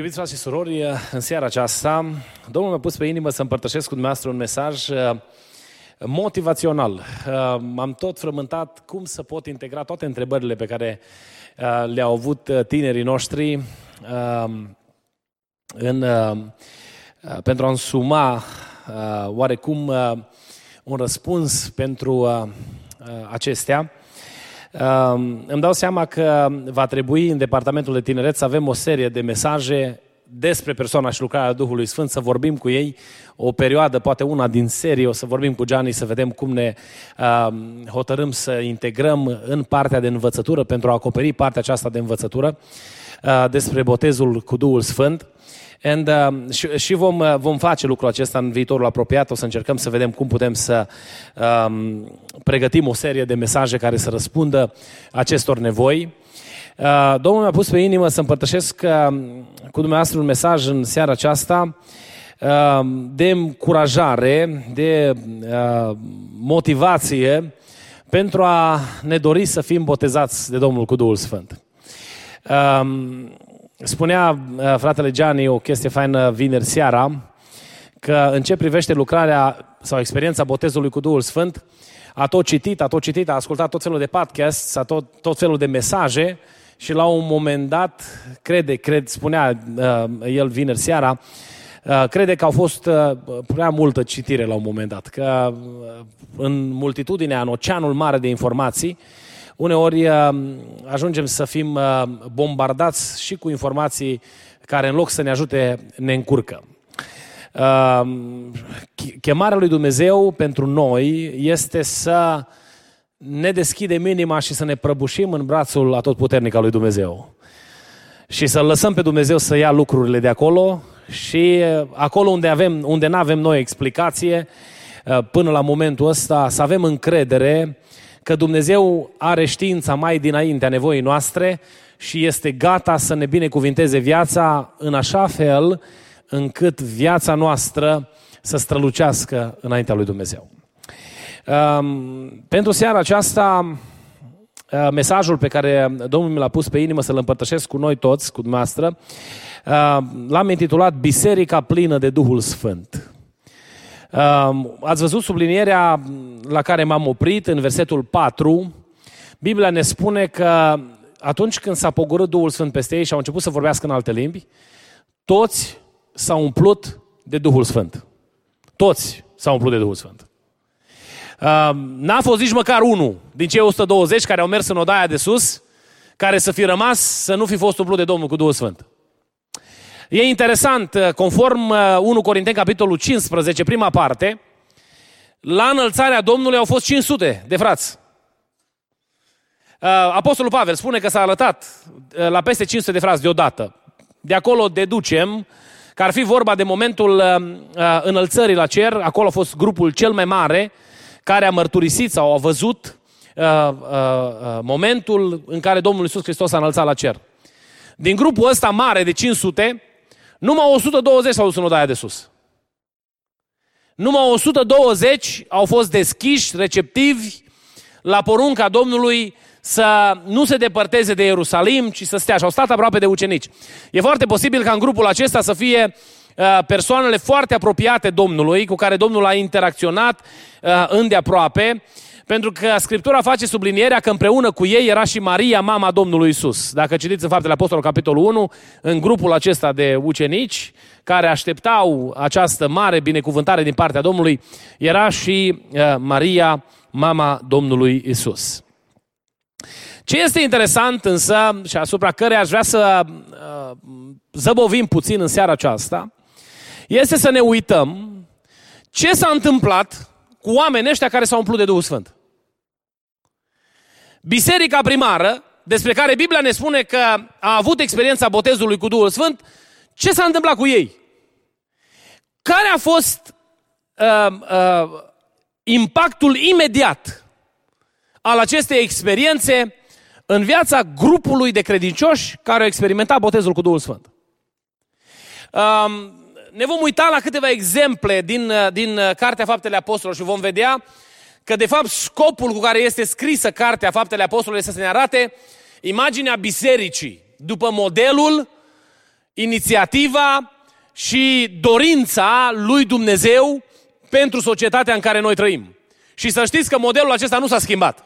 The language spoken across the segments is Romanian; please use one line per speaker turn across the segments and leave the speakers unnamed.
Iubiți frate și surori, în seara aceasta, Domnul mi-a pus pe inimă să împărtășesc cu dumneavoastră un mesaj uh, motivațional. Uh, am tot frământat cum să pot integra toate întrebările pe care uh, le-au avut tinerii noștri în, pentru a însuma oarecum un răspuns pentru acestea. Îmi dau seama că va trebui în Departamentul de Tineret să avem o serie de mesaje despre persoana și lucrarea Duhului Sfânt, să vorbim cu ei o perioadă, poate una din serie, o să vorbim cu Gianni să vedem cum ne uh, hotărâm să integrăm în partea de învățătură pentru a acoperi partea aceasta de învățătură uh, despre botezul cu Duhul Sfânt. And, uh, și, și vom, uh, vom face lucrul acesta în viitorul apropiat. O să încercăm să vedem cum putem să um, pregătim o serie de mesaje care să răspundă acestor nevoi. Uh, Domnul mi-a pus pe inimă să împărtășesc uh, cu dumneavoastră un mesaj în seara aceasta uh, de încurajare, de uh, motivație pentru a ne dori să fim botezați de Domnul cu Duhul Sfânt. Um, Spunea uh, fratele Gianni o chestie faină vineri seara, că în ce privește lucrarea sau experiența botezului cu Duhul Sfânt, a tot citit, a tot citit, a ascultat tot felul de podcasts, a tot, tot felul de mesaje și la un moment dat, crede, cred, spunea uh, el vineri seara, uh, crede că au fost uh, prea multă citire la un moment dat, că uh, în multitudinea, în oceanul mare de informații, uneori uh, ajungem să fim uh, bombardați și cu informații care în loc să ne ajute, ne încurcă. Uh, chemarea lui Dumnezeu pentru noi este să ne deschidem inima și să ne prăbușim în brațul atotputernic al lui Dumnezeu. Și să lăsăm pe Dumnezeu să ia lucrurile de acolo și acolo unde avem, unde nu avem noi explicație, până la momentul ăsta, să avem încredere că Dumnezeu are știința mai dinaintea nevoii noastre și este gata să ne binecuvinteze viața în așa fel încât viața noastră să strălucească înaintea lui Dumnezeu. Um, pentru seara aceasta, uh, mesajul pe care Domnul mi l-a pus pe inimă să-l împărtășesc cu noi toți, cu dumneavoastră, uh, l-am intitulat Biserica plină de Duhul Sfânt. Ați văzut sublinierea la care m-am oprit în versetul 4. Biblia ne spune că atunci când s-a pogorât Duhul Sfânt peste ei și au început să vorbească în alte limbi, toți s-au umplut de Duhul Sfânt. Toți s-au umplut de Duhul Sfânt. N-a fost nici măcar unul din cei 120 care au mers în odaia de sus, care să fi rămas să nu fi fost umplut de Domnul cu Duhul Sfânt. E interesant, uh, conform 1 uh, Corinteni, capitolul 15, prima parte, la înălțarea Domnului au fost 500 de frați. Uh, Apostolul Pavel spune că s-a arătat la peste 500 de frați deodată. De acolo deducem că ar fi vorba de momentul înălțării la cer, acolo a fost grupul cel mai mare care a mărturisit sau a văzut momentul în care Domnul Iisus Hristos a înălțat la cer. Din grupul ăsta mare de 500, numai 120 s-au dus în odaia de sus. Numai 120 au fost deschiși, receptivi la porunca Domnului să nu se depărteze de Ierusalim, ci să stea. Și au stat aproape de ucenici. E foarte posibil ca în grupul acesta să fie uh, persoanele foarte apropiate Domnului, cu care Domnul a interacționat uh, îndeaproape, pentru că Scriptura face sublinierea că împreună cu ei era și Maria, mama Domnului Isus. Dacă citiți în Faptele Apostolului, capitolul 1, în grupul acesta de ucenici care așteptau această mare binecuvântare din partea Domnului, era și uh, Maria, mama Domnului Isus. Ce este interesant însă și asupra care aș vrea să uh, zăbovim puțin în seara aceasta, este să ne uităm ce s-a întâmplat cu oamenii ăștia care s-au umplut de Duhul Sfânt. Biserica primară, despre care Biblia ne spune că a avut experiența botezului cu Duhul Sfânt, ce s-a întâmplat cu ei? Care a fost uh, uh, impactul imediat al acestei experiențe în viața grupului de credincioși care au experimentat botezul cu Duhul Sfânt? Uh, ne vom uita la câteva exemple din, uh, din uh, Cartea Faptele Apostolilor și vom vedea că de fapt scopul cu care este scrisă Cartea Faptele Apostolului este să ne arate imaginea bisericii după modelul inițiativa și dorința lui Dumnezeu pentru societatea în care noi trăim. Și să știți că modelul acesta nu s-a schimbat.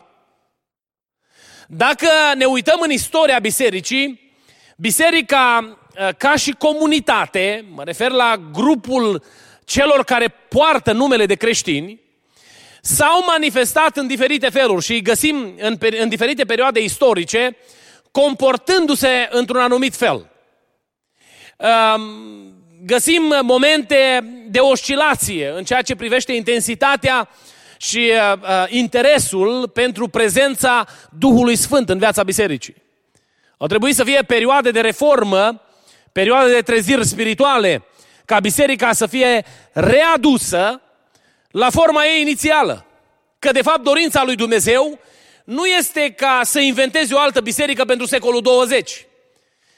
Dacă ne uităm în istoria bisericii, biserica uh, ca și comunitate, mă refer la grupul celor care poartă numele de creștini, s-au manifestat în diferite feluri și îi găsim în, în diferite perioade istorice comportându-se într-un anumit fel. Um, găsim momente de oscilație în ceea ce privește intensitatea și uh, uh, interesul pentru prezența Duhului Sfânt în viața bisericii. Au trebuit să fie perioade de reformă, perioade de treziri spirituale, ca biserica să fie readusă la forma ei inițială. Că de fapt dorința lui Dumnezeu nu este ca să inventeze o altă biserică pentru secolul 20,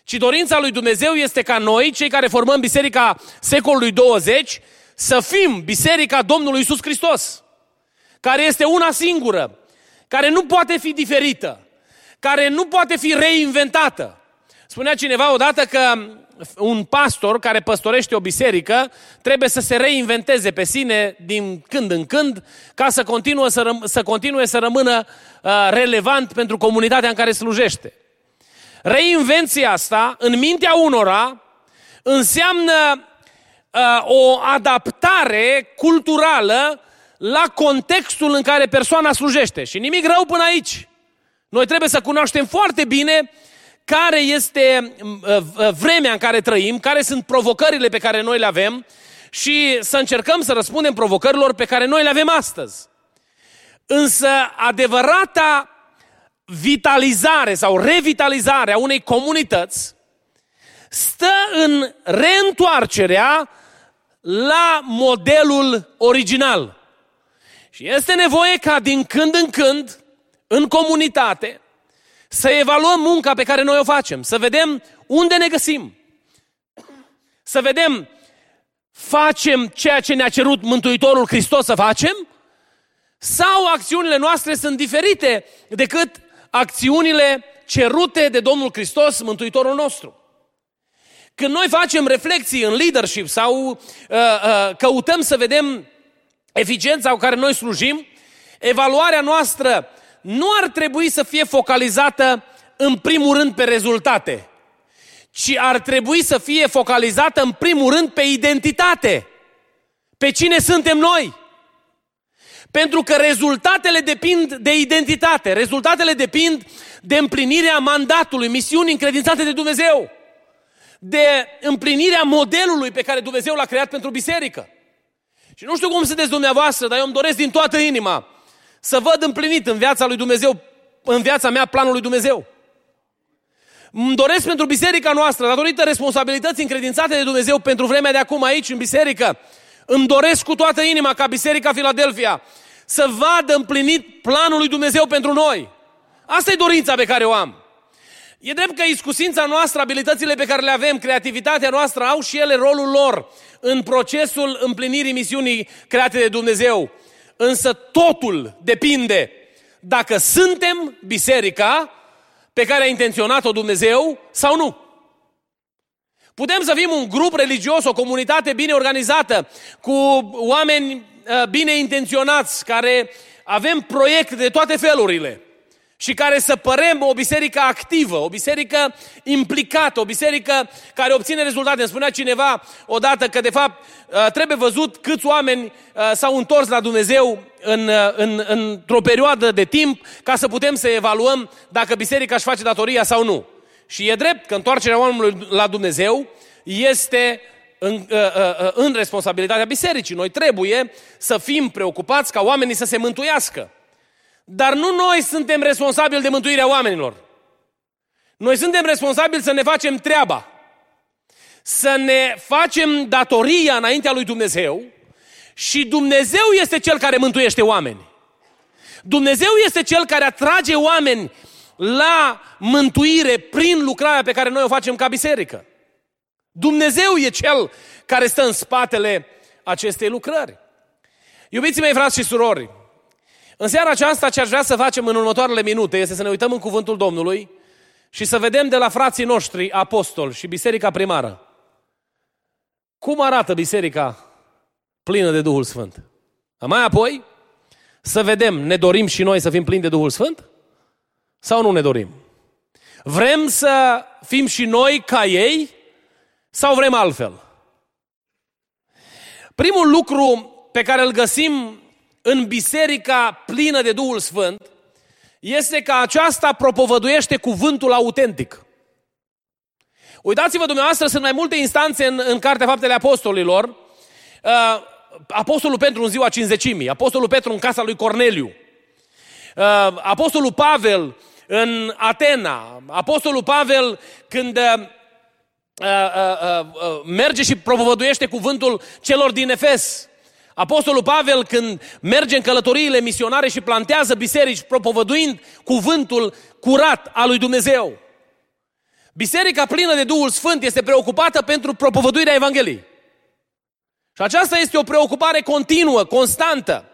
ci dorința lui Dumnezeu este ca noi, cei care formăm biserica secolului 20, să fim biserica Domnului Isus Hristos, care este una singură, care nu poate fi diferită, care nu poate fi reinventată. Spunea cineva odată că un pastor care păstorește o biserică trebuie să se reinventeze pe sine din când în când ca să continue să, răm- să, continue să rămână uh, relevant pentru comunitatea în care slujește. Reinvenția asta, în mintea unora, înseamnă uh, o adaptare culturală la contextul în care persoana slujește. Și nimic rău până aici. Noi trebuie să cunoaștem foarte bine care este uh, uh, vremea în care trăim, care sunt provocările pe care noi le avem și să încercăm să răspundem provocărilor pe care noi le avem astăzi. Însă adevărata vitalizare sau revitalizare a unei comunități stă în reîntoarcerea la modelul original. Și este nevoie ca din când în când, în comunitate, să evaluăm munca pe care noi o facem, să vedem unde ne găsim, să vedem facem ceea ce ne-a cerut Mântuitorul Hristos să facem sau acțiunile noastre sunt diferite decât acțiunile cerute de Domnul Hristos, Mântuitorul nostru. Când noi facem reflexii în leadership sau uh, uh, căutăm să vedem eficiența cu care noi slujim, evaluarea noastră nu ar trebui să fie focalizată în primul rând pe rezultate, ci ar trebui să fie focalizată în primul rând pe identitate. Pe cine suntem noi? Pentru că rezultatele depind de identitate, rezultatele depind de împlinirea mandatului, misiunii încredințate de Dumnezeu, de împlinirea modelului pe care Dumnezeu l-a creat pentru biserică. Și nu știu cum sunteți dumneavoastră, dar eu îmi doresc din toată inima să văd împlinit în viața lui Dumnezeu, în viața mea, planul lui Dumnezeu. Îmi doresc pentru biserica noastră, datorită responsabilității încredințate de Dumnezeu pentru vremea de acum aici, în biserică, îmi doresc cu toată inima ca Biserica Filadelfia să vadă împlinit planul lui Dumnezeu pentru noi. Asta e dorința pe care o am. E drept că iscusința noastră, abilitățile pe care le avem, creativitatea noastră au și ele rolul lor în procesul împlinirii misiunii create de Dumnezeu. Însă totul depinde dacă suntem biserica pe care a intenționat-o Dumnezeu sau nu. Putem să fim un grup religios, o comunitate bine organizată, cu oameni uh, bine intenționați, care avem proiecte de toate felurile și care să părem o biserică activă, o biserică implicată, o biserică care obține rezultate. Îmi spunea cineva odată că, de fapt, uh, trebuie văzut câți oameni uh, s-au întors la Dumnezeu în, uh, în, într-o perioadă de timp ca să putem să evaluăm dacă biserica își face datoria sau nu. Și e drept că întoarcerea oamenului la Dumnezeu este în, în responsabilitatea bisericii. Noi trebuie să fim preocupați ca oamenii să se mântuiască. Dar nu noi suntem responsabili de mântuirea oamenilor. Noi suntem responsabili să ne facem treaba. Să ne facem datoria înaintea lui Dumnezeu și Dumnezeu este cel care mântuiește oameni. Dumnezeu este cel care atrage oameni la mântuire prin lucrarea pe care noi o facem ca biserică. Dumnezeu e cel care stă în spatele acestei lucrări. Iubiții mei, frați și surori, în seara aceasta ce aș vrea să facem în următoarele minute este să ne uităm în cuvântul Domnului și să vedem de la frații noștri apostoli și biserica primară cum arată biserica plină de Duhul Sfânt. Mai apoi, să vedem, ne dorim și noi să fim plini de Duhul Sfânt? Sau nu ne dorim? Vrem să fim și noi ca ei? Sau vrem altfel? Primul lucru pe care îl găsim în biserica plină de Duhul Sfânt este că aceasta propovăduiește cuvântul autentic. Uitați-vă dumneavoastră, sunt mai multe instanțe în, în Cartea Faptele Apostolilor. Uh, Apostolul Petru în ziua cinzecimii, Apostolul Petru în casa lui Corneliu, uh, Apostolul Pavel în Atena, Apostolul Pavel când uh, uh, uh, uh, merge și propovăduiește cuvântul celor din Efes. Apostolul Pavel când merge în călătoriile misionare și plantează biserici propovăduind cuvântul curat al lui Dumnezeu. Biserica plină de Duhul Sfânt este preocupată pentru propovăduirea Evangheliei. Și aceasta este o preocupare continuă, constantă.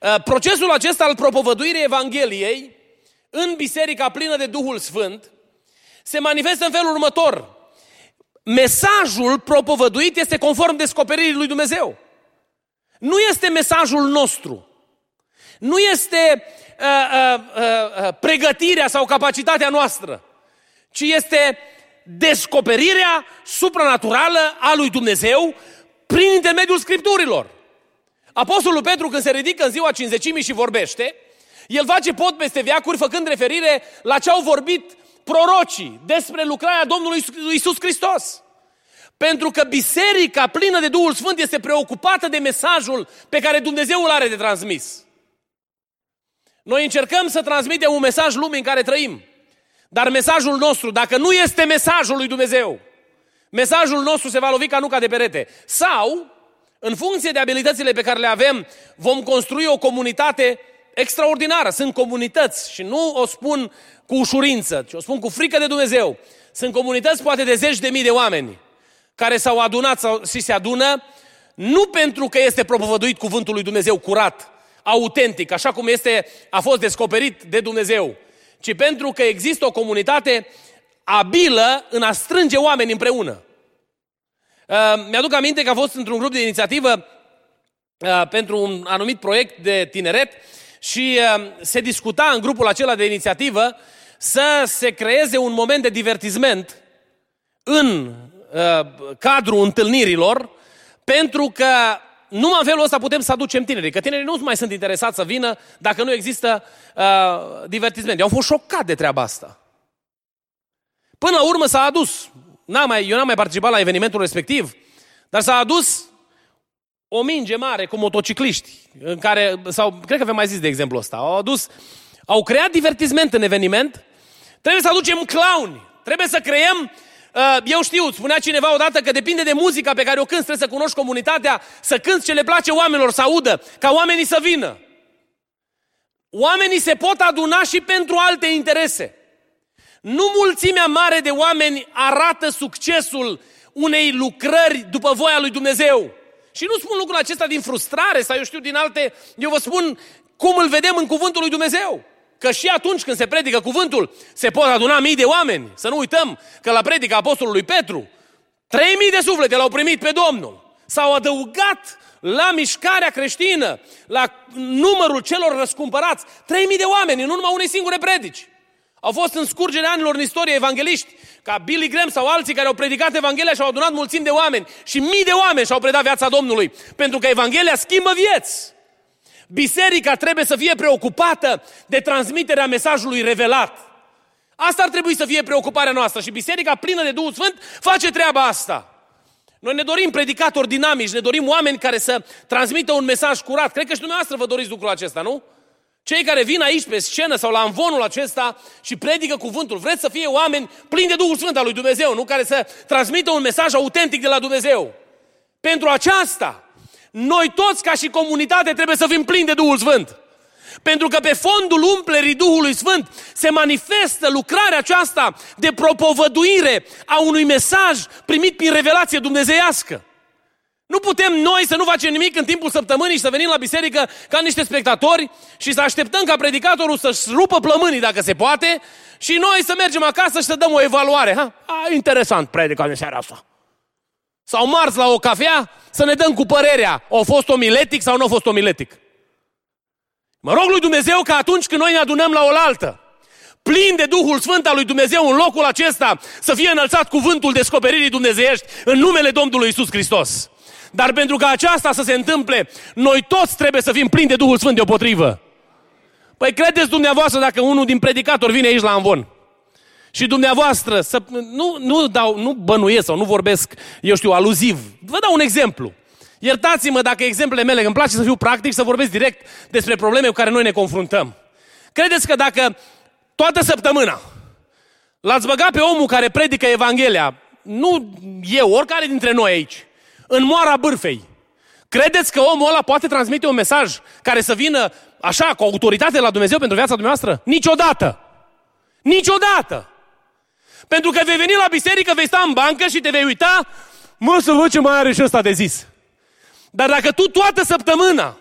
Uh, procesul acesta al propovăduirii Evangheliei în biserica plină de Duhul Sfânt se manifestă în felul următor. Mesajul propovăduit este conform descoperirii lui Dumnezeu. Nu este mesajul nostru. Nu este uh, uh, uh, uh pregătirea sau capacitatea noastră ci este descoperirea supranaturală a lui Dumnezeu prin intermediul Scripturilor. Apostolul Petru când se ridică în ziua cinzecimii și vorbește, el face pot peste veacuri făcând referire la ce au vorbit prorocii despre lucrarea Domnului Isus Hristos. Pentru că biserica plină de Duhul Sfânt este preocupată de mesajul pe care Dumnezeu îl are de transmis. Noi încercăm să transmitem un mesaj lumii în care trăim. Dar mesajul nostru, dacă nu este mesajul lui Dumnezeu, mesajul nostru se va lovi ca nuca de perete. Sau, în funcție de abilitățile pe care le avem, vom construi o comunitate extraordinară. Sunt comunități și nu o spun cu ușurință, ci o spun cu frică de Dumnezeu. Sunt comunități poate de zeci de mii de oameni care s-au adunat sau, și se adună nu pentru că este propovăduit cuvântul lui Dumnezeu curat, autentic, așa cum este, a fost descoperit de Dumnezeu, ci pentru că există o comunitate abilă în a strânge oameni împreună. Uh, mi-aduc aminte că a fost într-un grup de inițiativă uh, pentru un anumit proiect de tineret și uh, se discuta în grupul acela de inițiativă să se creeze un moment de divertisment în cadrul întâlnirilor pentru că numai în felul ăsta putem să aducem tinerii, că tinerii nu mai sunt interesați să vină dacă nu există uh, divertisment. Eu am fost șocat de treaba asta. Până la urmă s-a adus, n-am mai, eu n-am mai participat la evenimentul respectiv, dar s-a adus o minge mare cu motocicliști, în care, sau cred că v-am mai zis de exemplu ăsta, au adus, au creat divertisment în eveniment, trebuie să aducem clowni, trebuie să creăm Uh, eu știu, spunea cineva odată că depinde de muzica pe care o cânti, trebuie să cunoști comunitatea, să cânti ce le place oamenilor să audă, ca oamenii să vină. Oamenii se pot aduna și pentru alte interese. Nu mulțimea mare de oameni arată succesul unei lucrări după voia lui Dumnezeu. Și nu spun lucrul acesta din frustrare sau eu știu din alte, eu vă spun cum îl vedem în cuvântul lui Dumnezeu că și atunci când se predică cuvântul, se pot aduna mii de oameni. Să nu uităm că la predica apostolului Petru, trei mii de suflete l-au primit pe Domnul. S-au adăugat la mișcarea creștină, la numărul celor răscumpărați, trei mii de oameni în urma unei singure predici. Au fost în scurgerea anilor în istorie evangeliști, ca Billy Graham sau alții care au predicat Evanghelia și au adunat mulțimi de oameni și mii de oameni și-au predat viața Domnului. Pentru că Evanghelia schimbă vieți. Biserica trebuie să fie preocupată de transmiterea mesajului revelat. Asta ar trebui să fie preocuparea noastră și biserica plină de Duhul Sfânt face treaba asta. Noi ne dorim predicatori dinamici, ne dorim oameni care să transmită un mesaj curat. Cred că și dumneavoastră vă doriți lucrul acesta, nu? Cei care vin aici pe scenă sau la învonul acesta și predică cuvântul, vreți să fie oameni plini de Duhul Sfânt al lui Dumnezeu, nu? Care să transmită un mesaj autentic de la Dumnezeu. Pentru aceasta, noi toți ca și comunitate trebuie să fim plini de Duhul Sfânt. Pentru că pe fondul umplerii Duhului Sfânt se manifestă lucrarea aceasta de propovăduire a unui mesaj primit prin revelație dumnezeiască. Nu putem noi să nu facem nimic în timpul săptămânii și să venim la biserică ca niște spectatori și să așteptăm ca predicatorul să-și rupă plămânii dacă se poate și noi să mergem acasă și să dăm o evaluare. Ha? A, interesant predica în seara asta. Sau marți la o cafea să ne dăm cu părerea. A fost omiletic sau nu a fost omiletic? Mă rog lui Dumnezeu că atunci când noi ne adunăm la oaltă, plin de Duhul Sfânt al lui Dumnezeu în locul acesta, să fie înălțat cuvântul descoperirii dumnezeiești în numele Domnului Isus Hristos. Dar pentru ca aceasta să se întâmple, noi toți trebuie să fim plini de Duhul Sfânt deopotrivă. Păi credeți dumneavoastră dacă unul din predicatori vine aici la Anvon și dumneavoastră, să, nu, nu, dau, nu bănuiesc sau nu vorbesc, eu știu, aluziv. Vă dau un exemplu. Iertați-mă dacă exemplele mele, îmi place să fiu practic, să vorbesc direct despre probleme cu care noi ne confruntăm. Credeți că dacă toată săptămâna l-ați băgat pe omul care predică Evanghelia, nu eu, oricare dintre noi aici, în moara bârfei. Credeți că omul ăla poate transmite un mesaj care să vină așa, cu autoritate la Dumnezeu pentru viața dumneavoastră? Niciodată! Niciodată! Pentru că vei veni la biserică, vei sta în bancă și te vei uita, mă să văd ce mai are și ăsta de zis. Dar dacă tu toată săptămâna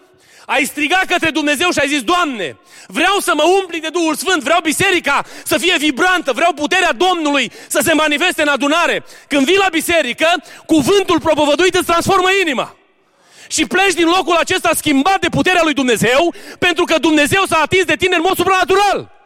ai strigat către Dumnezeu și ai zis, Doamne, vreau să mă umpli de Duhul Sfânt, vreau biserica să fie vibrantă, vreau puterea Domnului să se manifeste în adunare. Când vii la biserică, cuvântul propovăduit îți transformă inima. Și pleci din locul acesta schimbat de puterea lui Dumnezeu, pentru că Dumnezeu s-a atins de tine în mod supranatural.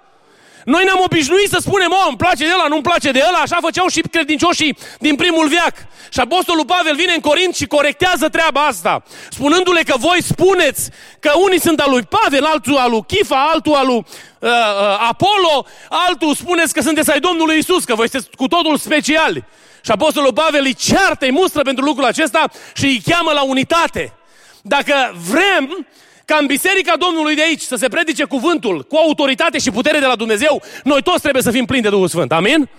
Noi ne-am obișnuit să spunem, oh, îmi place de ăla, nu-mi place de ăla, așa făceau și credincioșii din primul veac. Și Apostolul Pavel vine în Corint și corectează treaba asta, spunându-le că voi spuneți că unii sunt al lui Pavel, altul al lui Chifa, altul al lui uh, uh, Apollo, altul spuneți că sunteți ai Domnului Isus, că voi sunteți cu totul speciali. Și Apostolul Pavel îi ceartă, îi mustră pentru lucrul acesta și îi cheamă la unitate. Dacă vrem ca în biserica Domnului de aici să se predice cuvântul cu autoritate și putere de la Dumnezeu, noi toți trebuie să fim plini de Duhul Sfânt. Amin?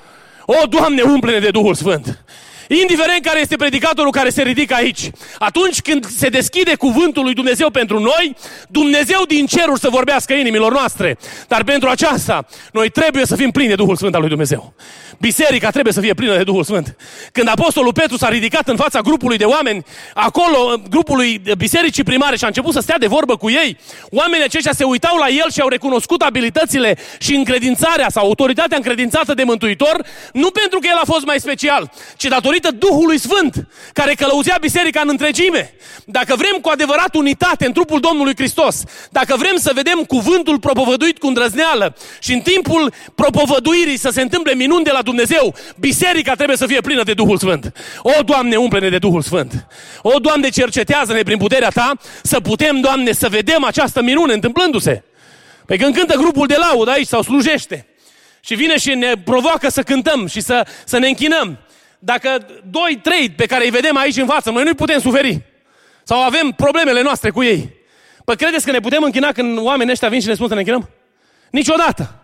O, Doamne, umple-ne de Duhul Sfânt! Indiferent care este predicatorul care se ridică aici, atunci când se deschide cuvântul lui Dumnezeu pentru noi, Dumnezeu din ceruri să vorbească inimilor noastre. Dar pentru aceasta, noi trebuie să fim plini de Duhul Sfânt al lui Dumnezeu. Biserica trebuie să fie plină de Duhul Sfânt. Când Apostolul Petru s-a ridicat în fața grupului de oameni, acolo, grupului bisericii primare și a început să stea de vorbă cu ei, oamenii aceștia se uitau la el și au recunoscut abilitățile și încredințarea sau autoritatea încredințată de Mântuitor, nu pentru că el a fost mai special, ci datorită Duhului Sfânt, care călăuzea biserica în întregime. Dacă vrem cu adevărat unitate în trupul Domnului Hristos, dacă vrem să vedem cuvântul propovăduit cu îndrăzneală și în timpul propovăduirii să se întâmple minuni de la Dumnezeu, biserica trebuie să fie plină de Duhul Sfânt. O, Doamne, umple-ne de Duhul Sfânt. O, Doamne, cercetează-ne prin puterea Ta să putem, Doamne, să vedem această minune întâmplându-se. Păi când cântă grupul de laudă aici sau slujește și vine și ne provoacă să cântăm și să, să ne închinăm, dacă doi, trei pe care îi vedem aici în față, noi nu putem suferi. Sau avem problemele noastre cu ei. Păi credeți că ne putem închina când oamenii ăștia vin și ne spun să ne închinăm? Niciodată.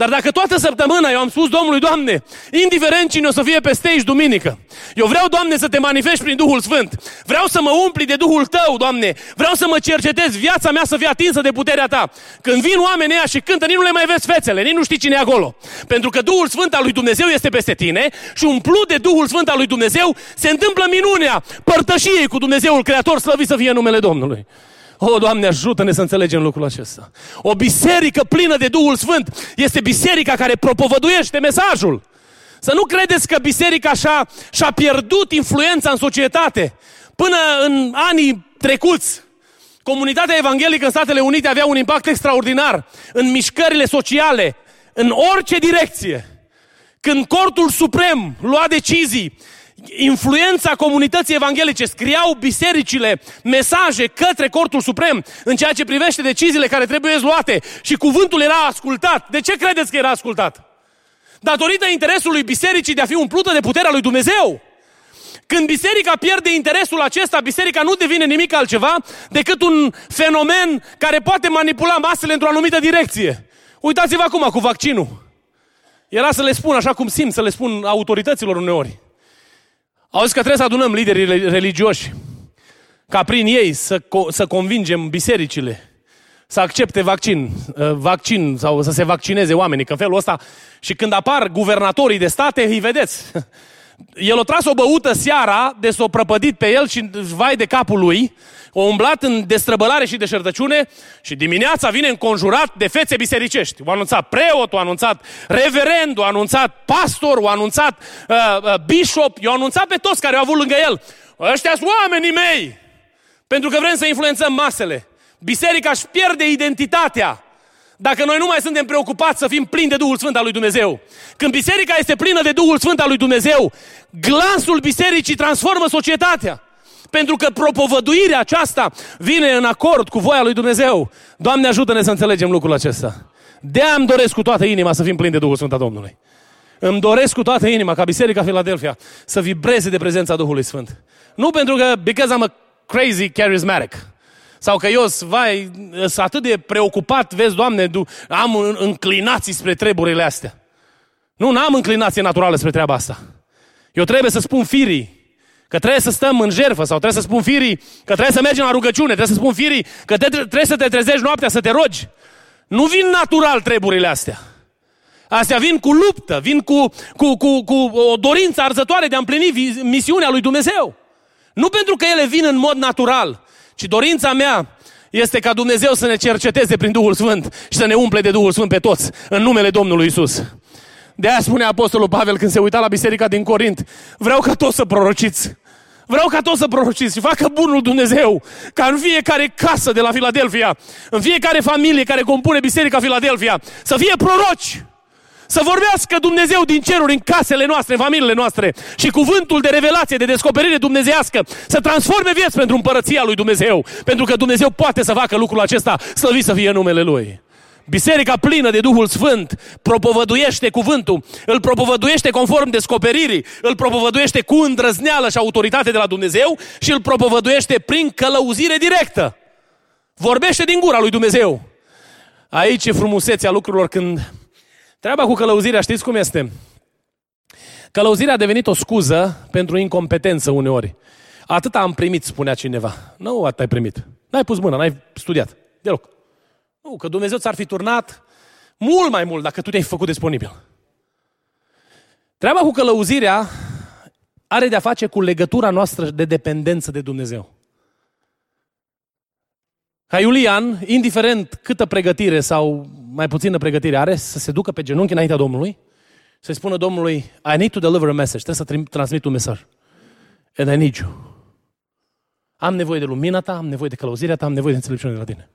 Dar dacă toată săptămâna eu am spus Domnului, Doamne, indiferent cine o să fie peste aici duminică, eu vreau, Doamne, să te manifesti prin Duhul Sfânt. Vreau să mă umpli de Duhul Tău, Doamne. Vreau să mă cercetez, viața mea să fie atinsă de puterea Ta. Când vin oamenii ăia și cântă, nici nu le mai vezi fețele, nici nu știi cine e acolo. Pentru că Duhul Sfânt al lui Dumnezeu este peste tine și umplut de Duhul Sfânt al lui Dumnezeu se întâmplă minunea părtășiei cu Dumnezeul Creator, slăvit să fie numele Domnului. O, Doamne, ajută-ne să înțelegem lucrul acesta. O biserică plină de Duhul Sfânt este biserica care propovăduiește mesajul. Să nu credeți că biserica așa și-a pierdut influența în societate. Până în anii trecuți, comunitatea evanghelică în Statele Unite avea un impact extraordinar în mișcările sociale, în orice direcție. Când Cortul Suprem lua decizii influența comunității evanghelice, scriau bisericile mesaje către Cortul Suprem în ceea ce privește deciziile care trebuie luate și cuvântul era ascultat. De ce credeți că era ascultat? Datorită interesului bisericii de a fi umplută de puterea lui Dumnezeu. Când biserica pierde interesul acesta, biserica nu devine nimic altceva decât un fenomen care poate manipula masele într-o anumită direcție. Uitați-vă acum cu vaccinul. Era să le spun așa cum simt, să le spun autorităților uneori. Au zis că trebuie să adunăm liderii religioși ca prin ei să, să convingem bisericile să accepte vaccin, uh, vaccin sau să se vaccineze oamenii, că în felul ăsta și când apar guvernatorii de state, îi vedeți. El o tras o băută seara de s-o prăpădit pe el și vai de capul lui, o umblat în destrăbălare și deșertăciune și dimineața vine înconjurat de fețe bisericești. O anunțat preot, o anunțat reverend, o anunțat pastor, o anunțat uh, uh, bishop, i-a anunțat pe toți care au avut lângă el. Ăștia sunt oamenii mei! Pentru că vrem să influențăm masele. Biserica își pierde identitatea dacă noi nu mai suntem preocupați să fim plini de Duhul Sfânt al lui Dumnezeu. Când biserica este plină de Duhul Sfânt al lui Dumnezeu, glasul bisericii transformă societatea. Pentru că propovăduirea aceasta vine în acord cu voia lui Dumnezeu. Doamne ajută-ne să înțelegem lucrul acesta. de îmi doresc cu toată inima să fim plini de Duhul Sfânt al Domnului. Îmi doresc cu toată inima ca Biserica Philadelphia să vibreze de prezența Duhului Sfânt. Nu pentru că, because I'm a crazy charismatic. Sau că eu, vai, sunt atât de preocupat, vezi, Doamne, am înclinații spre treburile astea. Nu, n-am înclinație naturală spre treaba asta. Eu trebuie să spun firii că trebuie să stăm în jerfă sau trebuie să spun firii că trebuie să mergem la rugăciune, trebuie să spun firii că te, trebuie să te trezești noaptea să te rogi. Nu vin natural treburile astea. Astea vin cu luptă, vin cu, cu, cu, cu o dorință arzătoare de a împlini misiunea lui Dumnezeu. Nu pentru că ele vin în mod natural, ci dorința mea este ca Dumnezeu să ne cerceteze prin Duhul Sfânt și să ne umple de Duhul Sfânt pe toți, în numele Domnului Isus. De aia spune Apostolul Pavel când se uita la biserica din Corint, vreau ca toți să prorociți. Vreau ca toți să prorociți și facă bunul Dumnezeu ca în fiecare casă de la Filadelfia, în fiecare familie care compune Biserica Filadelfia, să fie proroci. Să vorbească Dumnezeu din ceruri în casele noastre, în familiile noastre și cuvântul de revelație, de descoperire dumnezeiască să transforme vieți pentru împărăția lui Dumnezeu. Pentru că Dumnezeu poate să facă lucrul acesta, slăvit să fie numele Lui. Biserica plină de Duhul Sfânt propovăduiește cuvântul, îl propovăduiește conform descoperirii, îl propovăduiește cu îndrăzneală și autoritate de la Dumnezeu și îl propovăduiește prin călăuzire directă. Vorbește din gura lui Dumnezeu. Aici e frumusețea lucrurilor când Treaba cu călăuzirea, știți cum este? Călăuzirea a devenit o scuză pentru incompetență uneori. Atât am primit, spunea cineva. Nu atât ai primit. N-ai pus mâna, n-ai studiat. Deloc. Nu, că Dumnezeu ți-ar fi turnat mult mai mult dacă tu te-ai făcut disponibil. Treaba cu călăuzirea are de-a face cu legătura noastră de dependență de Dumnezeu. Ca Iulian, indiferent câtă pregătire sau mai puțină pregătire are, să se ducă pe genunchi înaintea Domnului, să-i spună Domnului, I need to deliver a message, trebuie să transmit un mesaj. And I need you. Am nevoie de lumina ta, am nevoie de călăuzirea ta, am nevoie de înțelepciune de la tine.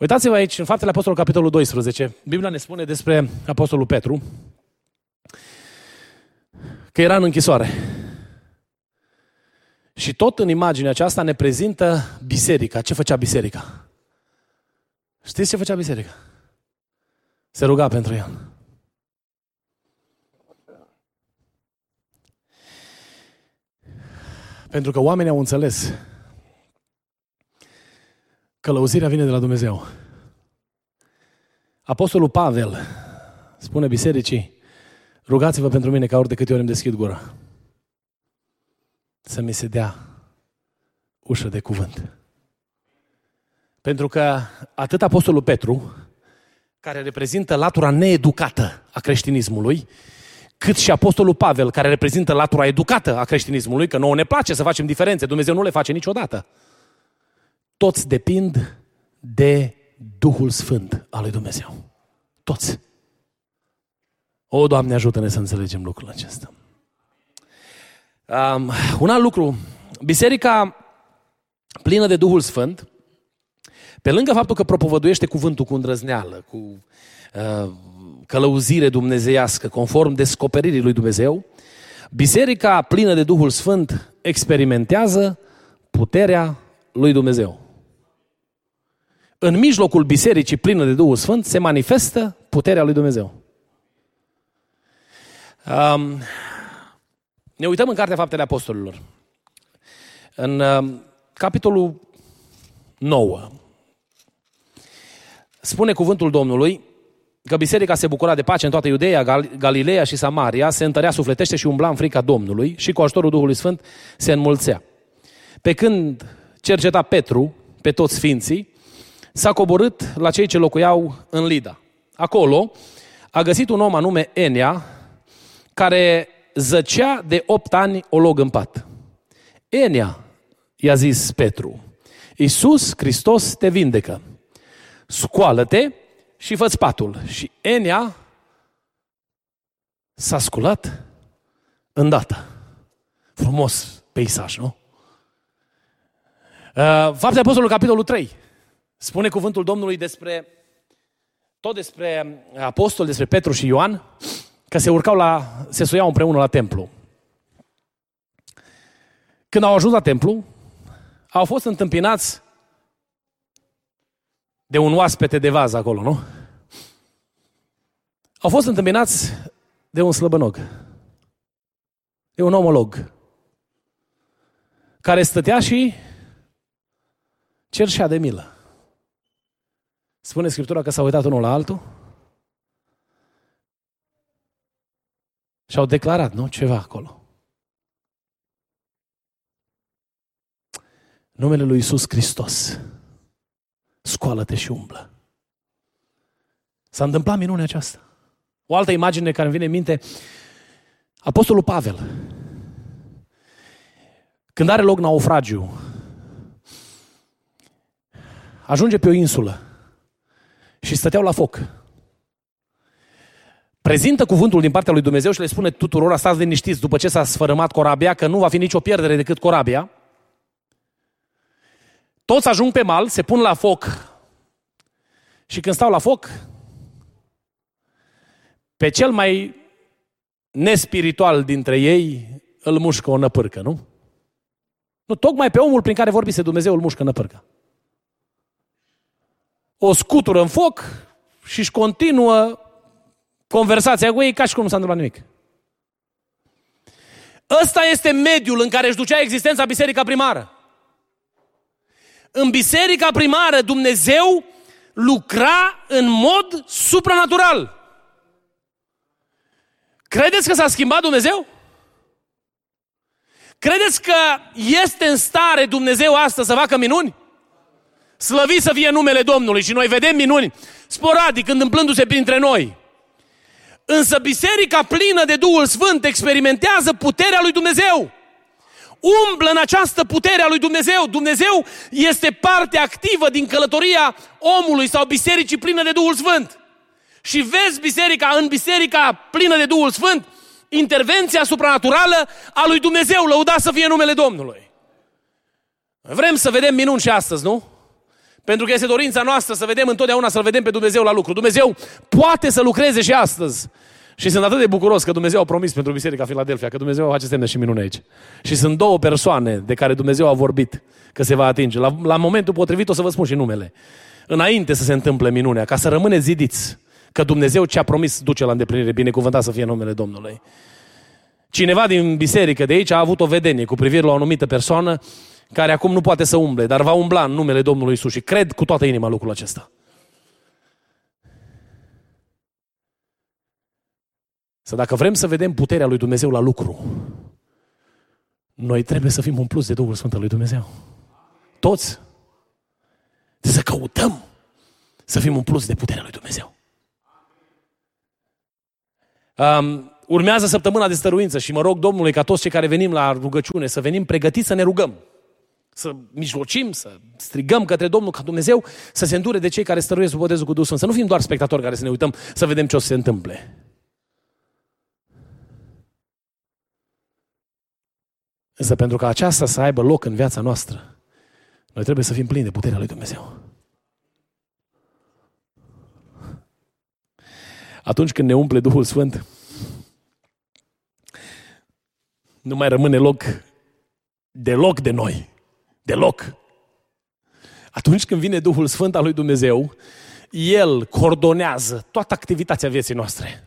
Uitați-vă aici, în Faptele Apostolului, capitolul 12, Biblia ne spune despre Apostolul Petru că era în închisoare. Și tot în imaginea aceasta ne prezintă biserica. Ce făcea biserica? Știți ce făcea biserica? Se ruga pentru el. Pentru că oamenii au înțeles Călăuzirea vine de la Dumnezeu. Apostolul Pavel spune bisericii, rugați-vă pentru mine ca ori de câte ori îmi deschid gura. Să mi se dea ușă de cuvânt. Pentru că atât Apostolul Petru, care reprezintă latura needucată a creștinismului, cât și Apostolul Pavel, care reprezintă latura educată a creștinismului, că nouă ne place să facem diferențe, Dumnezeu nu le face niciodată toți depind de Duhul Sfânt al lui Dumnezeu. Toți. O, Doamne, ajută-ne să înțelegem lucrul acesta. Um, un alt lucru. Biserica plină de Duhul Sfânt, pe lângă faptul că propovăduiește cuvântul cu îndrăzneală, cu uh, călăuzire dumnezeiască, conform descoperirii lui Dumnezeu, biserica plină de Duhul Sfânt experimentează puterea lui Dumnezeu în mijlocul bisericii plină de Duhul Sfânt se manifestă puterea lui Dumnezeu. Um, ne uităm în Cartea Faptele Apostolilor. În um, capitolul 9 spune cuvântul Domnului că biserica se bucura de pace în toată Iudeea, Gal- Galileea și Samaria, se întărea sufletește și umbla în frica Domnului și cu ajutorul Duhului Sfânt se înmulțea. Pe când cerceta Petru pe toți sfinții, s-a coborât la cei ce locuiau în Lida. Acolo a găsit un om anume Enia, care zăcea de opt ani o log în pat. Enia, i-a zis Petru, Iisus Hristos te vindecă. Scoală-te și fă patul. Și Enia s-a sculat îndată. Frumos peisaj, nu? Uh, Fapte Apostolul, capitolul 3. Spune cuvântul Domnului despre, tot despre apostol, despre Petru și Ioan, că se urcau la, se suiau împreună la templu. Când au ajuns la templu, au fost întâmpinați de un oaspete de vază acolo, nu? Au fost întâmpinați de un slăbănog. De un omolog. Care stătea și cerșea de milă. Spune Scriptura că s-a uitat unul la altul și au declarat, nu? Ceva acolo. Numele lui Isus Hristos. Scoală-te și umblă. S-a întâmplat minunea aceasta. O altă imagine care îmi vine în minte, Apostolul Pavel, când are loc naufragiu, ajunge pe o insulă și stăteau la foc. Prezintă cuvântul din partea lui Dumnezeu și le spune tuturor, stați liniștiți după ce s-a sfărâmat corabia, că nu va fi nicio pierdere decât corabia. Toți ajung pe mal, se pun la foc și când stau la foc, pe cel mai nespiritual dintre ei îl mușcă o năpârcă, nu? Nu, tocmai pe omul prin care vorbise Dumnezeu îl mușcă năpârcă. O scutură în foc și își continuă conversația cu ei ca și cum nu s-a întâmplat nimic. Ăsta este mediul în care își ducea existența biserica primară. În biserica primară Dumnezeu lucra în mod supranatural. Credeți că s-a schimbat Dumnezeu? Credeți că este în stare Dumnezeu astăzi să facă minuni? Slăvi să fie numele Domnului și noi vedem minuni sporadic întâmplându-se printre noi. Însă biserica plină de Duhul Sfânt experimentează puterea lui Dumnezeu. Umblă în această putere a lui Dumnezeu. Dumnezeu este parte activă din călătoria omului sau bisericii plină de Duhul Sfânt. Și vezi biserica, în biserica plină de Duhul Sfânt, intervenția supranaturală a lui Dumnezeu, lăuda să fie numele Domnului. Vrem să vedem minuni și astăzi, nu? Pentru că este dorința noastră să vedem întotdeauna, să-L vedem pe Dumnezeu la lucru. Dumnezeu poate să lucreze și astăzi. Și sunt atât de bucuros că Dumnezeu a promis pentru Biserica Filadelfia, că Dumnezeu face semne și minune aici. Și sunt două persoane de care Dumnezeu a vorbit că se va atinge. La, la momentul potrivit o să vă spun și numele. Înainte să se întâmple minunea, ca să rămâne zidiți că Dumnezeu ce a promis duce la îndeplinire. Binecuvântat să fie numele Domnului. Cineva din biserică de aici a avut o vedenie cu privire la o anumită persoană care acum nu poate să umble, dar va umbla în numele Domnului Isus și cred cu toată inima lucrul acesta. Să dacă vrem să vedem puterea lui Dumnezeu la lucru, noi trebuie să fim umpluți de Duhul Sfânt al lui Dumnezeu. Toți. Trebuie să căutăm să fim umpluți de puterea lui Dumnezeu. Um, urmează săptămâna de stăruință și mă rog Domnului ca toți cei care venim la rugăciune să venim pregătiți să ne rugăm. Să mijlocim, să strigăm către Domnul ca Dumnezeu să se îndure de cei care stăruiesc sub botezul cu Duhul Sfânt. Să nu fim doar spectatori care să ne uităm să vedem ce o să se întâmple. Însă pentru ca aceasta să aibă loc în viața noastră, noi trebuie să fim plini de puterea lui Dumnezeu. Atunci când ne umple Duhul Sfânt, nu mai rămâne loc deloc de noi. Deloc. Atunci când vine Duhul Sfânt al lui Dumnezeu, El coordonează toată activitatea vieții noastre.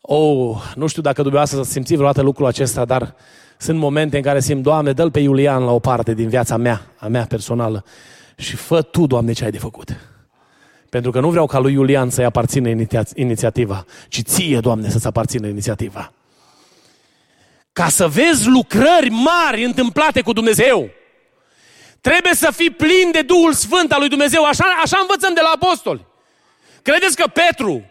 Oh, nu știu dacă dumneavoastră să simți vreodată lucrul acesta, dar sunt momente în care simt, Doamne, dă-l pe Iulian la o parte din viața mea, a mea personală și fă Tu, Doamne, ce ai de făcut. Pentru că nu vreau ca lui Iulian să-i aparțină inițiativa, ci ție, Doamne, să-ți aparțină inițiativa. Ca să vezi lucrări mari întâmplate cu Dumnezeu, trebuie să fii plin de Duhul Sfânt al lui Dumnezeu. Așa, așa învățăm de la apostoli. Credeți că Petru,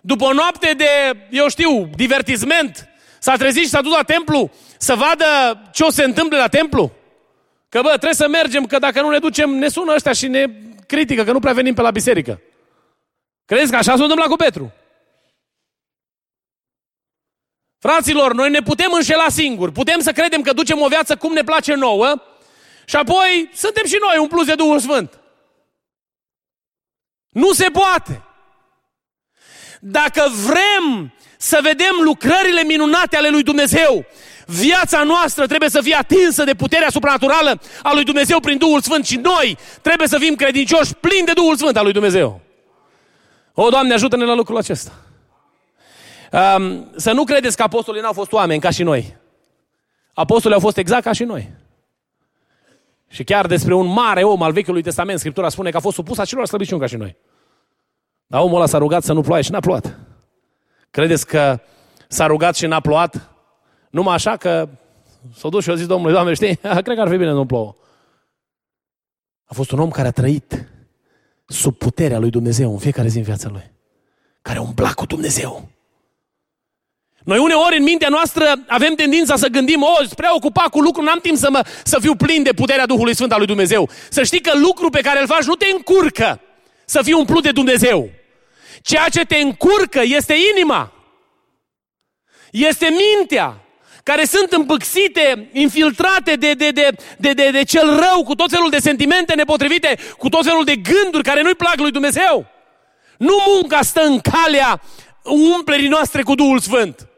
după o noapte de, eu știu, divertisment, S-a trezit și s-a dus la templu să vadă ce o se întâmplă la templu? Că bă, trebuie să mergem, că dacă nu ne ducem, ne sună ăștia și ne critică că nu prea venim pe la biserică. Credeți că așa s-a întâmplat cu Petru? Fraților, noi ne putem înșela singuri. Putem să credem că ducem o viață cum ne place nouă și apoi suntem și noi plus de Duhul Sfânt. Nu se poate. Dacă vrem să vedem lucrările minunate ale lui Dumnezeu, viața noastră trebuie să fie atinsă de puterea supranaturală a lui Dumnezeu prin Duhul Sfânt și noi trebuie să fim credincioși plini de Duhul Sfânt al lui Dumnezeu. O, Doamne, ajută-ne la lucrul acesta. Um, să nu credeți că apostolii n-au fost oameni ca și noi. Apostolii au fost exact ca și noi. Și chiar despre un mare om al Vechiului Testament, Scriptura spune că a fost supus acelor slăbiciuni ca și noi. Dar omul ăla s-a rugat să nu ploaie și n-a plouat. Credeți că s-a rugat și n-a plouat? Numai așa că s-a dus și a zis Domnului, Doamne, știi, cred că ar fi bine nu plouă. A fost un om care a trăit sub puterea lui Dumnezeu în fiecare zi în viața lui. Care umbla cu Dumnezeu. Noi uneori în mintea noastră avem tendința să gândim, o, spre a ocupa cu lucru, n-am timp să, mă, să fiu plin de puterea Duhului Sfânt al lui Dumnezeu. Să știi că lucru pe care îl faci nu te încurcă să fii umplut de Dumnezeu. Ceea ce te încurcă este inima. Este mintea care sunt împâxite, infiltrate de, de, de, de, de, de cel rău, cu tot felul de sentimente nepotrivite, cu tot felul de gânduri care nu-i plac lui Dumnezeu. Nu munca stă în calea umplerii noastre cu Duhul Sfânt.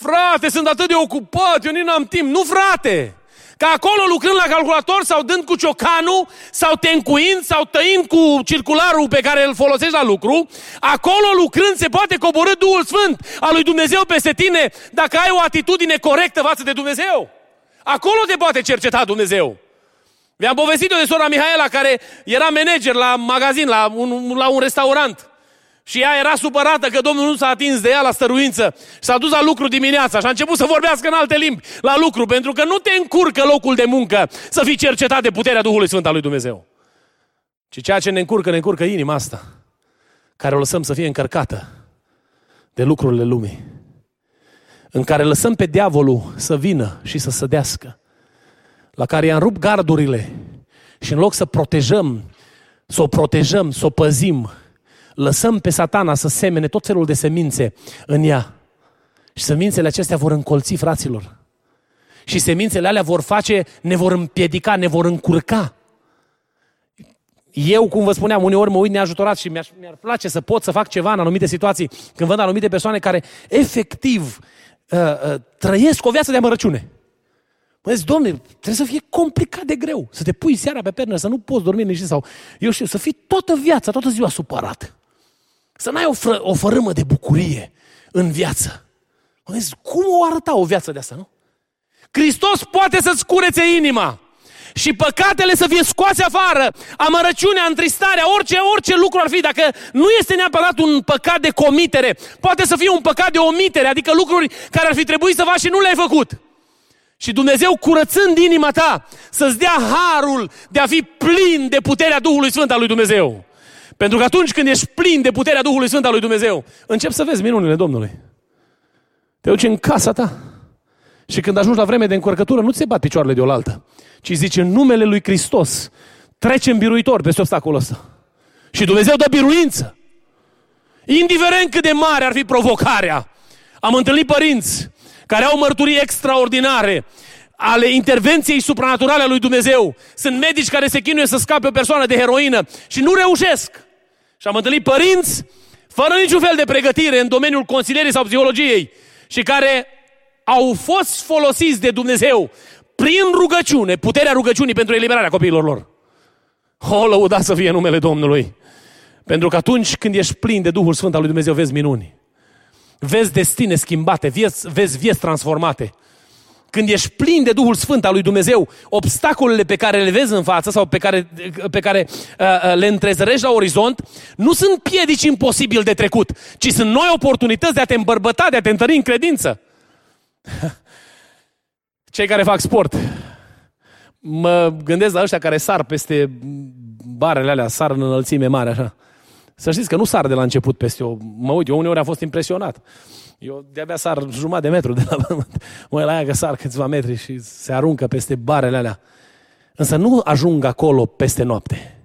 Frate, sunt atât de ocupat, eu nici n-am timp. Nu, frate! Că acolo lucrând la calculator sau dând cu ciocanul, sau tencuind, sau tăind cu circularul pe care îl folosești la lucru, acolo lucrând se poate coborâ Duhul Sfânt al lui Dumnezeu peste tine dacă ai o atitudine corectă față de Dumnezeu. Acolo te poate cerceta Dumnezeu. Vi-am povestit eu de sora Mihaela care era manager la magazin, la un, la un restaurant. Și ea era supărată că Domnul nu s-a atins de ea la stăruință. S-a dus la lucru dimineața și a început să vorbească în alte limbi la lucru, pentru că nu te încurcă locul de muncă să fii cercetat de puterea Duhului Sfânt al lui Dumnezeu. Ci ceea ce ne încurcă, ne încurcă inima asta, care o lăsăm să fie încărcată de lucrurile lumii, în care lăsăm pe diavolul să vină și să sădească, la care i-am rupt gardurile și în loc să protejăm, să o protejăm, să o păzim, lăsăm pe satana să semene tot felul de semințe în ea. Și semințele acestea vor încolți fraților. Și semințele alea vor face, ne vor împiedica, ne vor încurca. Eu, cum vă spuneam, uneori mă uit neajutorat și mi-ar, mi place să pot să fac ceva în anumite situații, când văd anumite persoane care efectiv uh, uh, trăiesc o viață de amărăciune. Mă zic, domne, trebuie să fie complicat de greu. Să te pui seara pe pernă, să nu poți dormi nici sau, eu știu, să fii toată viața, toată ziua supărat. Să n-ai o, fră, o fărâmă de bucurie în viață. Mă zic, cum o arăta o viață de asta, nu? Hristos poate să-ți curețe inima și păcatele să fie scoase afară, amărăciunea, întristarea, orice, orice lucru ar fi, dacă nu este neapărat un păcat de comitere, poate să fie un păcat de omitere, adică lucruri care ar fi trebuit să faci și nu le-ai făcut. Și Dumnezeu curățând inima ta să-ți dea harul de a fi plin de puterea Duhului Sfânt al lui Dumnezeu. Pentru că atunci când ești plin de puterea Duhului Sfânt al lui Dumnezeu, încep să vezi minunile Domnului. Te duci în casa ta și când ajungi la vreme de încurcătură, nu ți se bat picioarele de oaltă, ci zici în numele lui Hristos, în biruitor peste obstacolul ăsta. Și Dumnezeu dă biruință. Indiferent cât de mare ar fi provocarea. Am întâlnit părinți care au mărturii extraordinare ale intervenției supranaturale a lui Dumnezeu. Sunt medici care se chinuie să scape o persoană de heroină și nu reușesc. Și am întâlnit părinți fără niciun fel de pregătire în domeniul consilierii sau psihologiei și care au fost folosiți de Dumnezeu prin rugăciune, puterea rugăciunii pentru eliberarea copiilor lor. O, lăuda să fie numele Domnului! Pentru că atunci când ești plin de Duhul Sfânt al lui Dumnezeu, vezi minuni. Vezi destine schimbate, vezi, vezi vieți transformate când ești plin de Duhul Sfânt al lui Dumnezeu, obstacolele pe care le vezi în față sau pe care, pe care uh, uh, le întrezărești la orizont, nu sunt piedici imposibil de trecut, ci sunt noi oportunități de a te îmbărbăta, de a te întări în credință. Cei care fac sport, mă gândesc la ăștia care sar peste barele alea, sar în înălțime mare, așa. Să știți că nu sar de la început peste o... Mă uit, eu uneori am fost impresionat. Eu de-abia sar jumătate de metru de la pământ. Mă la aia că sar câțiva metri și se aruncă peste barele alea. Însă nu ajung acolo peste noapte.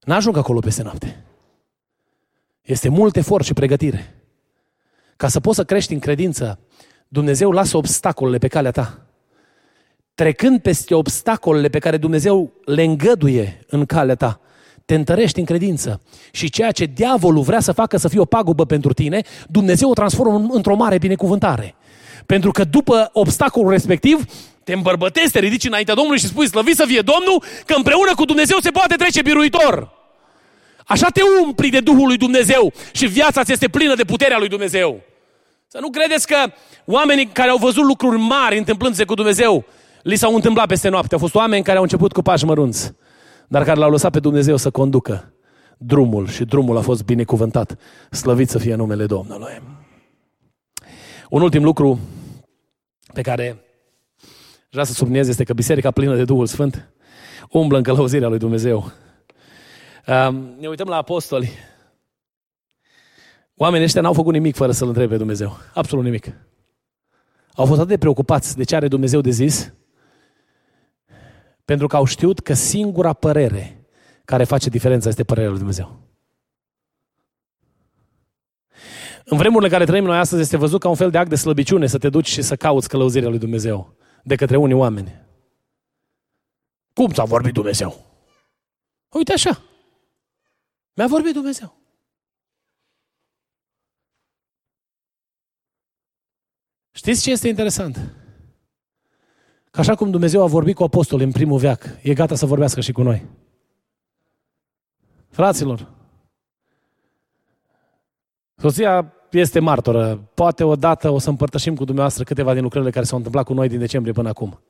N-ajung acolo peste noapte. Este mult efort și pregătire. Ca să poți să crești în credință, Dumnezeu lasă obstacolele pe calea ta. Trecând peste obstacolele pe care Dumnezeu le îngăduie în calea ta, te întărești în credință. Și ceea ce diavolul vrea să facă să fie o pagubă pentru tine, Dumnezeu o transformă într-o mare binecuvântare. Pentru că după obstacolul respectiv, te îmbărbătezi, te ridici înaintea Domnului și spui, slăvit să fie Domnul, că împreună cu Dumnezeu se poate trece biruitor. Așa te umpli de Duhul lui Dumnezeu și viața ți este plină de puterea lui Dumnezeu. Să nu credeți că oamenii care au văzut lucruri mari întâmplându-se cu Dumnezeu, li s-au întâmplat peste noapte. Au fost oameni care au început cu pași mărunți, dar care l-au lăsat pe Dumnezeu să conducă drumul și drumul a fost binecuvântat. Slăvit să fie numele Domnului. Un ultim lucru pe care vreau să subliniez este că biserica plină de Duhul Sfânt umblă în călăuzirea lui Dumnezeu. Ne uităm la apostoli. Oamenii ăștia n-au făcut nimic fără să-L întrebe pe Dumnezeu. Absolut nimic. Au fost atât de preocupați de ce are Dumnezeu de zis, pentru că au știut că singura părere care face diferența este părerea lui Dumnezeu. În vremurile în care trăim noi astăzi este văzut ca un fel de act de slăbiciune să te duci și să cauți călăuzirea lui Dumnezeu de către unii oameni. Cum ți-a vorbit Dumnezeu? Uite așa. Mi-a vorbit Dumnezeu. Știți ce este interesant? Că așa cum Dumnezeu a vorbit cu apostolii în primul veac, e gata să vorbească și cu noi. Fraților, soția este martoră. Poate odată o să împărtășim cu dumneavoastră câteva din lucrările care s-au întâmplat cu noi din decembrie până acum.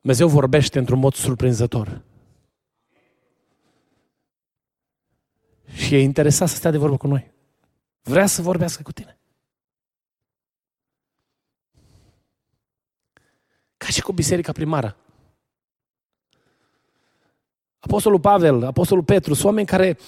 Dumnezeu vorbește într-un mod surprinzător. Și e interesat să stea de vorbă cu noi. Vrea să vorbească cu tine. Ca și cu biserica primară. Apostolul Pavel, Apostolul Petru, sunt oameni care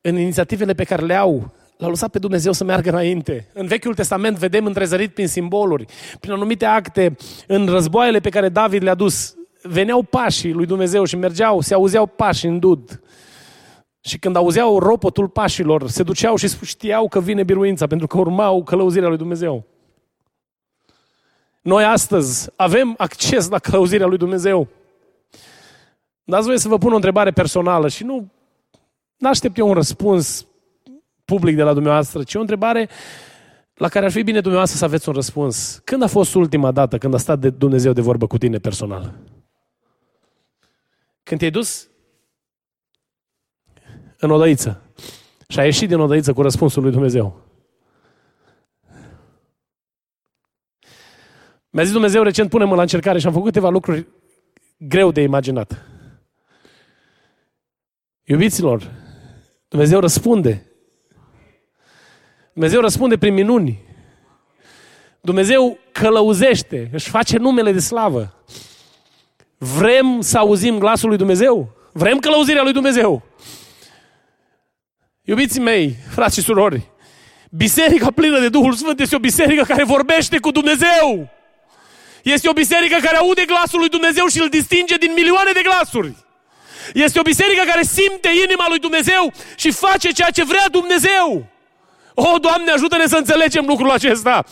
în inițiativele pe care le au, l-au lăsat pe Dumnezeu să meargă înainte. În Vechiul Testament vedem întrezărit prin simboluri, prin anumite acte, în războaiele pe care David le-a dus. Veneau pașii lui Dumnezeu și mergeau, se auzeau pași în dud. Și când auzeau ropotul pașilor, se duceau și știau că vine biruința, pentru că urmau călăuzirea lui Dumnezeu. Noi astăzi avem acces la călăuzirea lui Dumnezeu. Dați voie să vă pun o întrebare personală și nu aștept eu un răspuns public de la dumneavoastră, ci o întrebare la care ar fi bine dumneavoastră să aveți un răspuns. Când a fost ultima dată când a stat de Dumnezeu de vorbă cu tine personal? Când te-ai dus în odăiță și a ieșit din odăiță cu răspunsul lui Dumnezeu. Mi-a zis Dumnezeu recent, pune-mă la încercare și am făcut câteva lucruri greu de imaginat. Iubiților, Dumnezeu răspunde. Dumnezeu răspunde prin minuni. Dumnezeu călăuzește, își face numele de slavă. Vrem să auzim glasul lui Dumnezeu? Vrem călăuzirea lui Dumnezeu? Iubiții mei, frați și surori, biserica plină de Duhul Sfânt este o biserică care vorbește cu Dumnezeu. Este o biserică care aude glasul lui Dumnezeu și îl distinge din milioane de glasuri. Este o biserică care simte inima lui Dumnezeu și face ceea ce vrea Dumnezeu. O, oh, Doamne, ajută-ne să înțelegem lucrul acesta.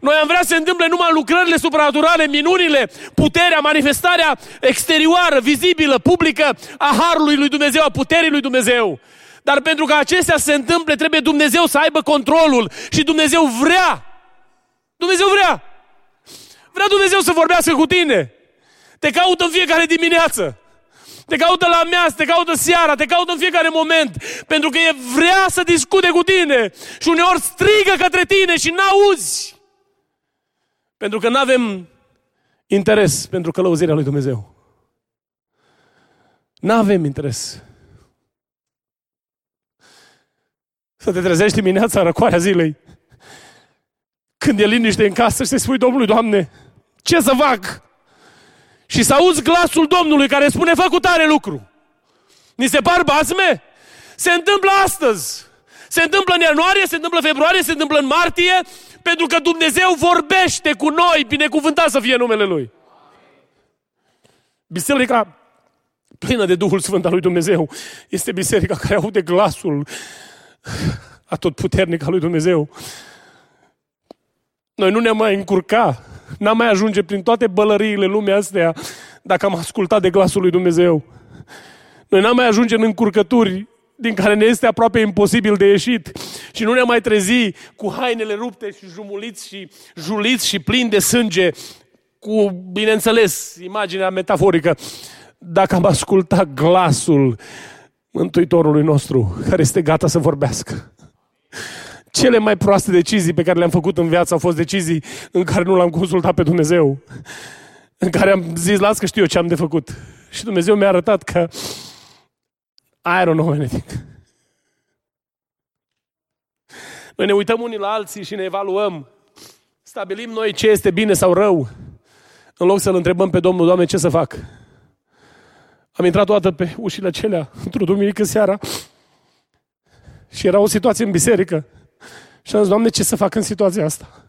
Noi am vrea să se întâmple numai lucrările supranaturale, minunile, puterea, manifestarea exterioară, vizibilă, publică a Harului lui Dumnezeu, a puterii lui Dumnezeu. Dar pentru ca acestea să se întâmple, trebuie Dumnezeu să aibă controlul și Dumnezeu vrea. Dumnezeu vrea. Vrea Dumnezeu să vorbească cu tine. Te caută în fiecare dimineață. Te caută la amiază, te caută seara, te caută în fiecare moment. Pentru că e vrea să discute cu tine. Și uneori strigă către tine și n-auzi. Pentru că nu avem interes pentru călăuzirea lui Dumnezeu. Nu avem interes. Să te trezești dimineața în răcoarea zilei. Când e liniște în casă și să spui Domnului, Doamne, ce să fac? Și să auzi glasul Domnului care spune, fă cu tare lucru. Ni se par basme? Se întâmplă astăzi. Se întâmplă în ianuarie, se întâmplă în februarie, se întâmplă în martie, pentru că Dumnezeu vorbește cu noi, binecuvântat să fie numele Lui. Biserica plină de Duhul Sfânt al lui Dumnezeu este biserica care aude glasul atotputernic al lui Dumnezeu. Noi nu ne-am mai încurca, n-am mai ajunge prin toate bălăriile lumii astea dacă am ascultat de glasul lui Dumnezeu. Noi n-am mai ajunge în încurcături din care ne este aproape imposibil de ieșit și nu ne mai trezi cu hainele rupte și jumuliți și juliți și plini de sânge, cu, bineînțeles, imaginea metaforică, dacă am ascultat glasul Mântuitorului nostru, care este gata să vorbească. Cele mai proaste decizii pe care le-am făcut în viață au fost decizii în care nu l-am consultat pe Dumnezeu. În care am zis, las că știu eu ce am de făcut. Și Dumnezeu mi-a arătat că I don't know anything. Noi ne uităm unii la alții și ne evaluăm. Stabilim noi ce este bine sau rău. În loc să-L întrebăm pe Domnul, Doamne, ce să fac? Am intrat toată pe ușile acelea, într-o duminică seara, și era o situație în biserică. Și am zis, Doamne, ce să fac în situația asta?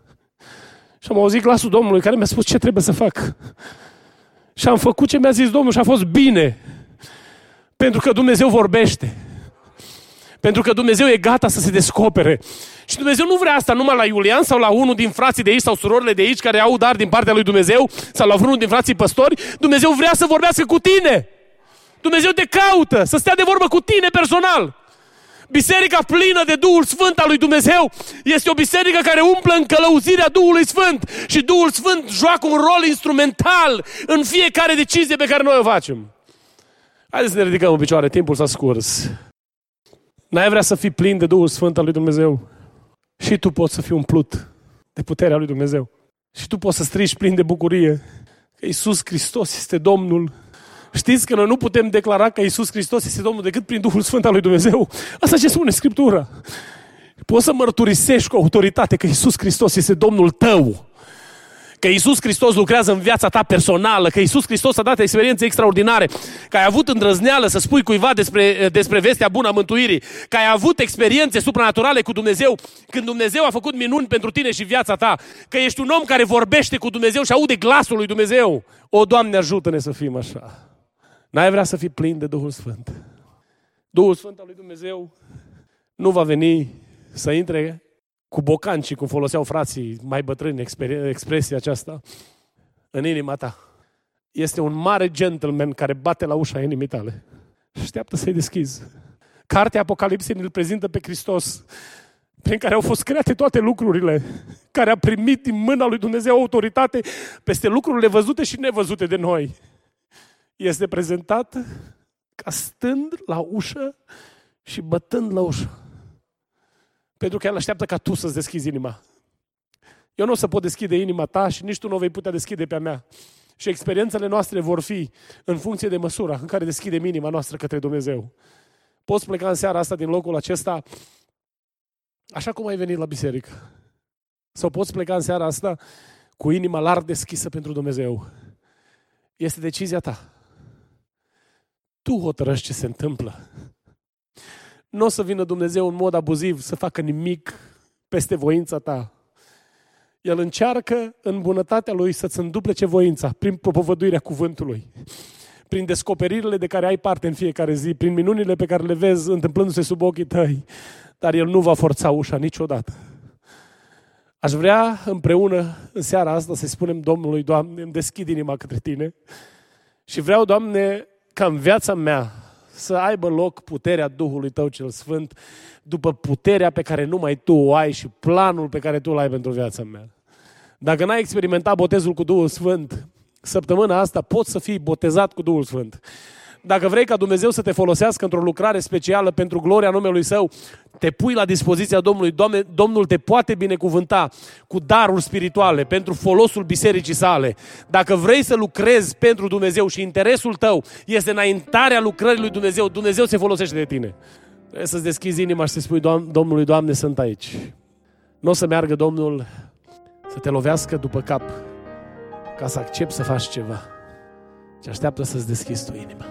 Și am auzit glasul Domnului care mi-a spus ce trebuie să fac. Și am făcut ce mi-a zis Domnul și a fost bine. Pentru că Dumnezeu vorbește. Pentru că Dumnezeu e gata să se descopere. Și Dumnezeu nu vrea asta numai la Iulian sau la unul din frații de aici sau surorile de aici care au dar din partea lui Dumnezeu sau la vreunul din frații păstori. Dumnezeu vrea să vorbească cu tine. Dumnezeu te caută să stea de vorbă cu tine personal. Biserica plină de Duhul Sfânt al lui Dumnezeu este o biserică care umplă în călăuzirea Duhului Sfânt și Duhul Sfânt joacă un rol instrumental în fiecare decizie pe care noi o facem. Haideți să ne ridicăm în picioare, timpul s-a scurs. N-ai vrea să fii plin de Duhul Sfânt al lui Dumnezeu? Și tu poți să fii umplut de puterea lui Dumnezeu. Și tu poți să strigi plin de bucurie că Iisus Hristos este Domnul. Știți că noi nu putem declara că Iisus Hristos este Domnul decât prin Duhul Sfânt al lui Dumnezeu? Asta ce spune Scriptura. Poți să mărturisești cu autoritate că Iisus Hristos este Domnul tău că Iisus Hristos lucrează în viața ta personală, că Iisus Hristos a dat experiențe extraordinare, că ai avut îndrăzneală să spui cuiva despre, despre vestea bună a mântuirii, că ai avut experiențe supranaturale cu Dumnezeu, când Dumnezeu a făcut minuni pentru tine și viața ta, că ești un om care vorbește cu Dumnezeu și aude glasul lui Dumnezeu. O, Doamne, ajută-ne să fim așa. N-ai vrea să fii plin de Duhul Sfânt. Duhul Sfânt al lui Dumnezeu nu va veni să intre cu bocanci, cum foloseau frații mai bătrâni expresia aceasta, în inima ta. Este un mare gentleman care bate la ușa inimii tale și așteaptă să-i deschizi. Cartea Apocalipsei îl prezintă pe Hristos, prin care au fost create toate lucrurile, care a primit din mâna lui Dumnezeu autoritate peste lucrurile văzute și nevăzute de noi. Este prezentat ca stând la ușă și bătând la ușă. Pentru că El așteaptă ca tu să-ți deschizi inima. Eu nu o să pot deschide inima ta și nici tu nu o vei putea deschide pe a mea. Și experiențele noastre vor fi în funcție de măsura în care deschidem inima noastră către Dumnezeu. Poți pleca în seara asta din locul acesta așa cum ai venit la biserică. Sau poți pleca în seara asta cu inima larg deschisă pentru Dumnezeu. Este decizia ta. Tu hotărăști ce se întâmplă nu o să vină Dumnezeu în mod abuziv să facă nimic peste voința ta. El încearcă în bunătatea Lui să-ți înduplece voința prin propovăduirea cuvântului, prin descoperirile de care ai parte în fiecare zi, prin minunile pe care le vezi întâmplându-se sub ochii tăi, dar El nu va forța ușa niciodată. Aș vrea împreună în seara asta să spunem Domnului, Doamne, îmi deschid inima către Tine și vreau, Doamne, ca în viața mea să aibă loc puterea Duhului Tău cel Sfânt după puterea pe care numai Tu o ai și planul pe care Tu îl ai pentru viața mea. Dacă n-ai experimentat botezul cu Duhul Sfânt, săptămâna asta poți să fii botezat cu Duhul Sfânt. Dacă vrei ca Dumnezeu să te folosească într-o lucrare specială pentru gloria numelui Său, te pui la dispoziția Domnului. Doamne, Domnul te poate binecuvânta cu daruri spirituale pentru folosul bisericii sale. Dacă vrei să lucrezi pentru Dumnezeu și interesul tău este înaintarea lucrării lui Dumnezeu, Dumnezeu se folosește de tine. Trebuie să-ți deschizi inima și să spui Domnului, Doamne, sunt aici. Nu o să meargă Domnul să te lovească după cap ca să accepti să faci ceva. Ce așteaptă să-ți deschizi tu inima.